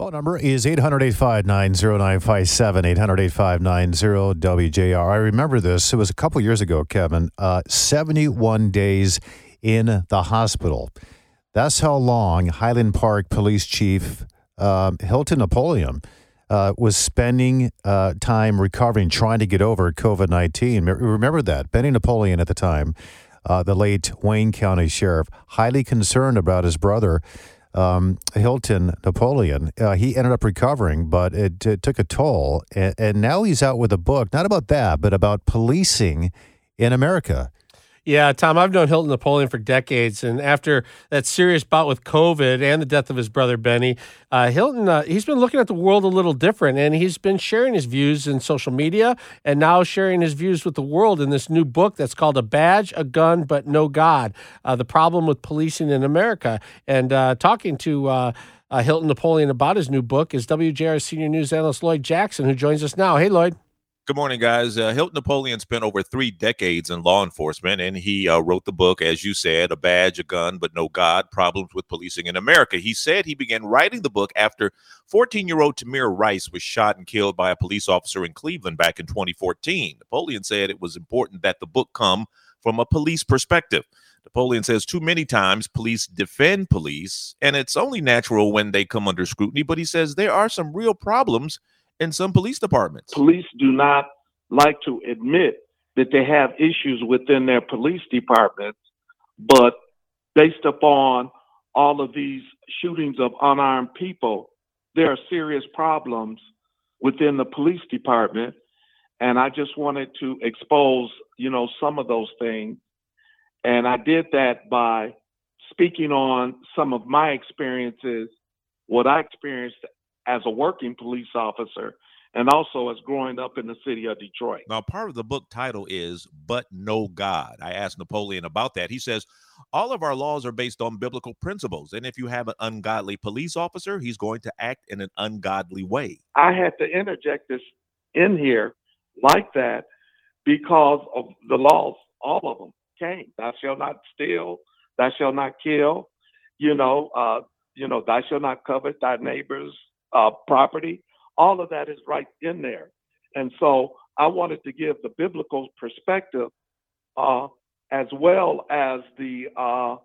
Phone number is 800 859 800 WJR. I remember this. It was a couple years ago, Kevin. Uh, 71 days in the hospital. That's how long Highland Park Police Chief uh, Hilton Napoleon uh, was spending uh, time recovering, trying to get over COVID 19. Remember that. Benny Napoleon at the time, uh, the late Wayne County Sheriff, highly concerned about his brother um, Hilton Napoleon. Uh, he ended up recovering, but it, it took a toll. And, and, now he's out with a book, not about that, but about policing in America. Yeah, Tom, I've known Hilton Napoleon for decades, and after that serious bout with COVID and the death of his brother Benny, uh, Hilton uh, he's been looking at the world a little different, and he's been sharing his views in social media, and now sharing his views with the world in this new book that's called "A Badge, a Gun, but No God: uh, The Problem with Policing in America." And uh, talking to uh, uh, Hilton Napoleon about his new book is WJR senior news analyst Lloyd Jackson, who joins us now. Hey, Lloyd. Good morning, guys. Uh, Hilton Napoleon spent over three decades in law enforcement, and he uh, wrote the book, as you said, A Badge, a Gun, but No God Problems with Policing in America. He said he began writing the book after 14 year old Tamir Rice was shot and killed by a police officer in Cleveland back in 2014. Napoleon said it was important that the book come from a police perspective. Napoleon says too many times police defend police, and it's only natural when they come under scrutiny, but he says there are some real problems in some police departments. Police do not like to admit that they have issues within their police departments, but based upon all of these shootings of unarmed people, there are serious problems within the police department. And I just wanted to expose, you know, some of those things. And I did that by speaking on some of my experiences, what I experienced as a working police officer and also as growing up in the city of Detroit. Now, part of the book title is But No God. I asked Napoleon about that. He says, All of our laws are based on biblical principles. And if you have an ungodly police officer, he's going to act in an ungodly way. I had to interject this in here like that because of the laws, all of them came. Thou shalt not steal, thou shalt not kill, you know, uh, you know, thou shalt not covet thy neighbor's uh, property. All of that is right in there. And so I wanted to give the biblical perspective uh, as well as the uh,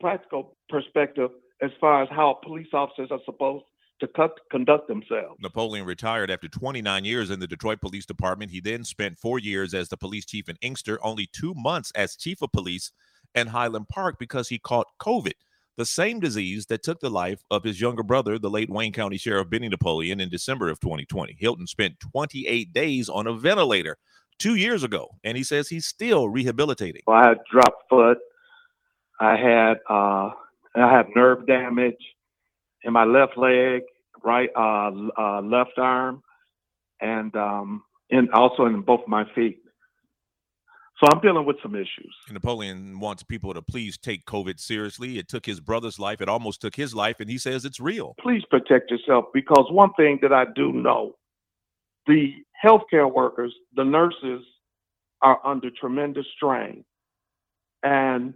practical perspective as far as how police officers are supposed to conduct themselves. Napoleon retired after 29 years in the Detroit Police Department. He then spent four years as the police chief in Inkster, only two months as chief of police in Highland Park because he caught COVID the same disease that took the life of his younger brother, the late Wayne County Sheriff Benny Napoleon, in December of 2020. Hilton spent 28 days on a ventilator two years ago, and he says he's still rehabilitating. Well, I had dropped foot. I had uh, I have nerve damage in my left leg, right uh, uh, left arm, and um, and also in both my feet. So I'm dealing with some issues. Napoleon wants people to please take COVID seriously. It took his brother's life. It almost took his life, and he says it's real. Please protect yourself because one thing that I do know the healthcare workers, the nurses are under tremendous strain. And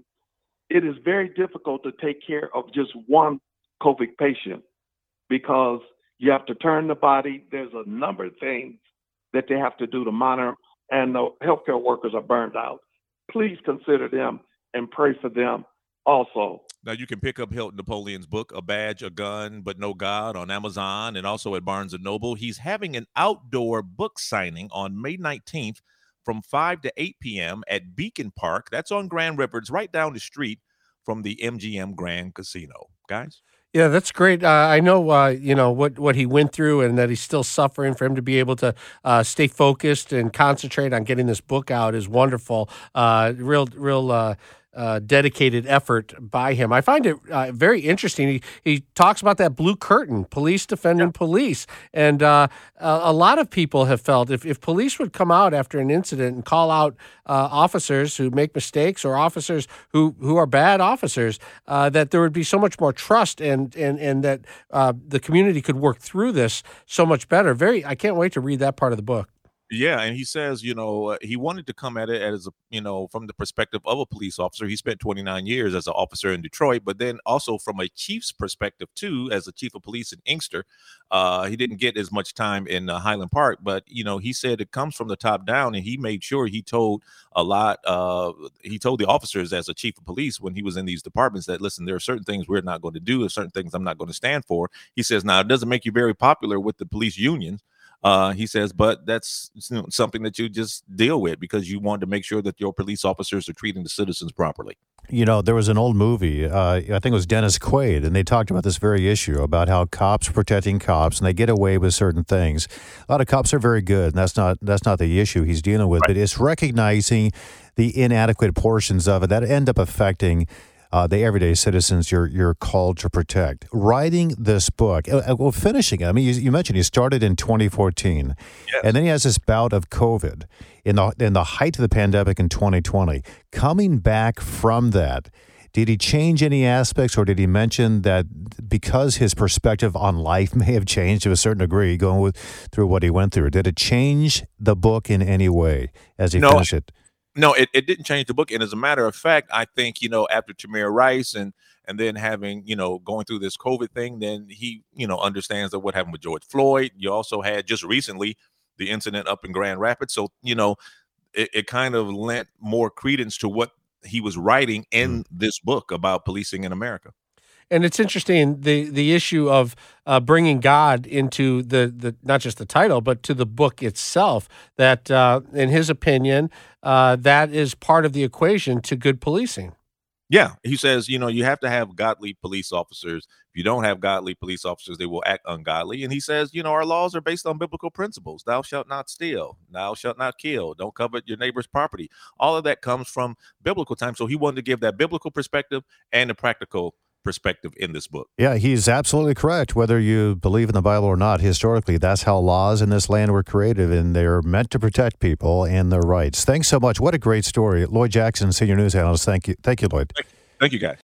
it is very difficult to take care of just one COVID patient because you have to turn the body. There's a number of things that they have to do to monitor and the healthcare workers are burned out. Please consider them and pray for them also. Now you can pick up Hilton Napoleon's book, A Badge, a Gun, but No God, on Amazon and also at Barnes and Noble. He's having an outdoor book signing on May 19th from 5 to 8 p.m. at Beacon Park. That's on Grand Rapids, right down the street from the MGM Grand Casino. Guys? Yeah, that's great. Uh, I know, uh, you know what what he went through, and that he's still suffering. For him to be able to uh, stay focused and concentrate on getting this book out is wonderful. Uh, real, real uh, dedicated effort by him. I find it uh, very interesting. He, he talks about that blue curtain, police defending police. And uh, a, a, lot of people have felt if, if police would come out after an incident and call out uh, officers who make mistakes or officers who, who are bad officers, uh, that there would be so much more trust and, and, and that uh, the community could work through this so much better. Very, I can't wait to read that part of the book. Yeah, and he says, you know, uh, he wanted to come at it as a, you know, from the perspective of a police officer. He spent 29 years as an officer in Detroit, but then also from a chief's perspective too, as a chief of police in Inkster. Uh, he didn't get as much time in uh, Highland Park, but you know, he said it comes from the top down, and he made sure he told a lot. Uh, he told the officers as a chief of police when he was in these departments that listen, there are certain things we're not going to do, certain things I'm not going to stand for. He says now it doesn't make you very popular with the police unions uh, he says, but that's something that you just deal with because you want to make sure that your police officers are treating the citizens properly. You know, there was an old movie, uh, I think it was Dennis Quaid, and they talked about this very issue about how cops protecting cops and they get away with certain things. A lot of cops are very good, and that's not that's not the issue he's dealing with, right. but it's recognizing the inadequate portions of it that end up affecting uh, the everyday citizens you're you're called to protect. Writing this book, uh, uh well, finishing it. I mean, you, you, mentioned he started in 2014, yes. and then he has this bout of COVID in the in the height of the pandemic in 2020. Coming back from that. Did he change any aspects, or did he mention that because his perspective on life may have changed to a certain degree, going with, through what he went through? Did it change the book in any way as he no, finished it? No, it, it didn't change the book. And as a matter of fact, I think, you know, after Tamir Rice and and then having, you know, going through this COVID thing, then he, you know, understands that what happened with George Floyd. You also had just recently the incident up in Grand Rapids. So, you know, it, it kind of lent more credence to what he was writing in mm. this book about policing in America and it's interesting the the issue of uh, bringing God into the the not just the title but to the book itself. That uh, in his opinion, uh, that is part of the equation to good policing. Yeah, he says, you know, you have to have godly police officers. If you don't have godly police officers, they will act ungodly. And he says, you know, our laws are based on biblical principles. Thou shalt not steal. Thou shalt not kill. Don't covet your neighbor's property. All of that comes from biblical time. So he wanted to give that biblical perspective and the practical perspective in this book. Yeah, he's absolutely correct. Whether you believe in the Bible or not, historically, that's how laws in this land were created, and they're meant to protect people and their rights. Thanks so much. What a great story, Lloyd Jackson, senior news analyst. Thank you, thank you, Lloyd. Thank you, thank you guys.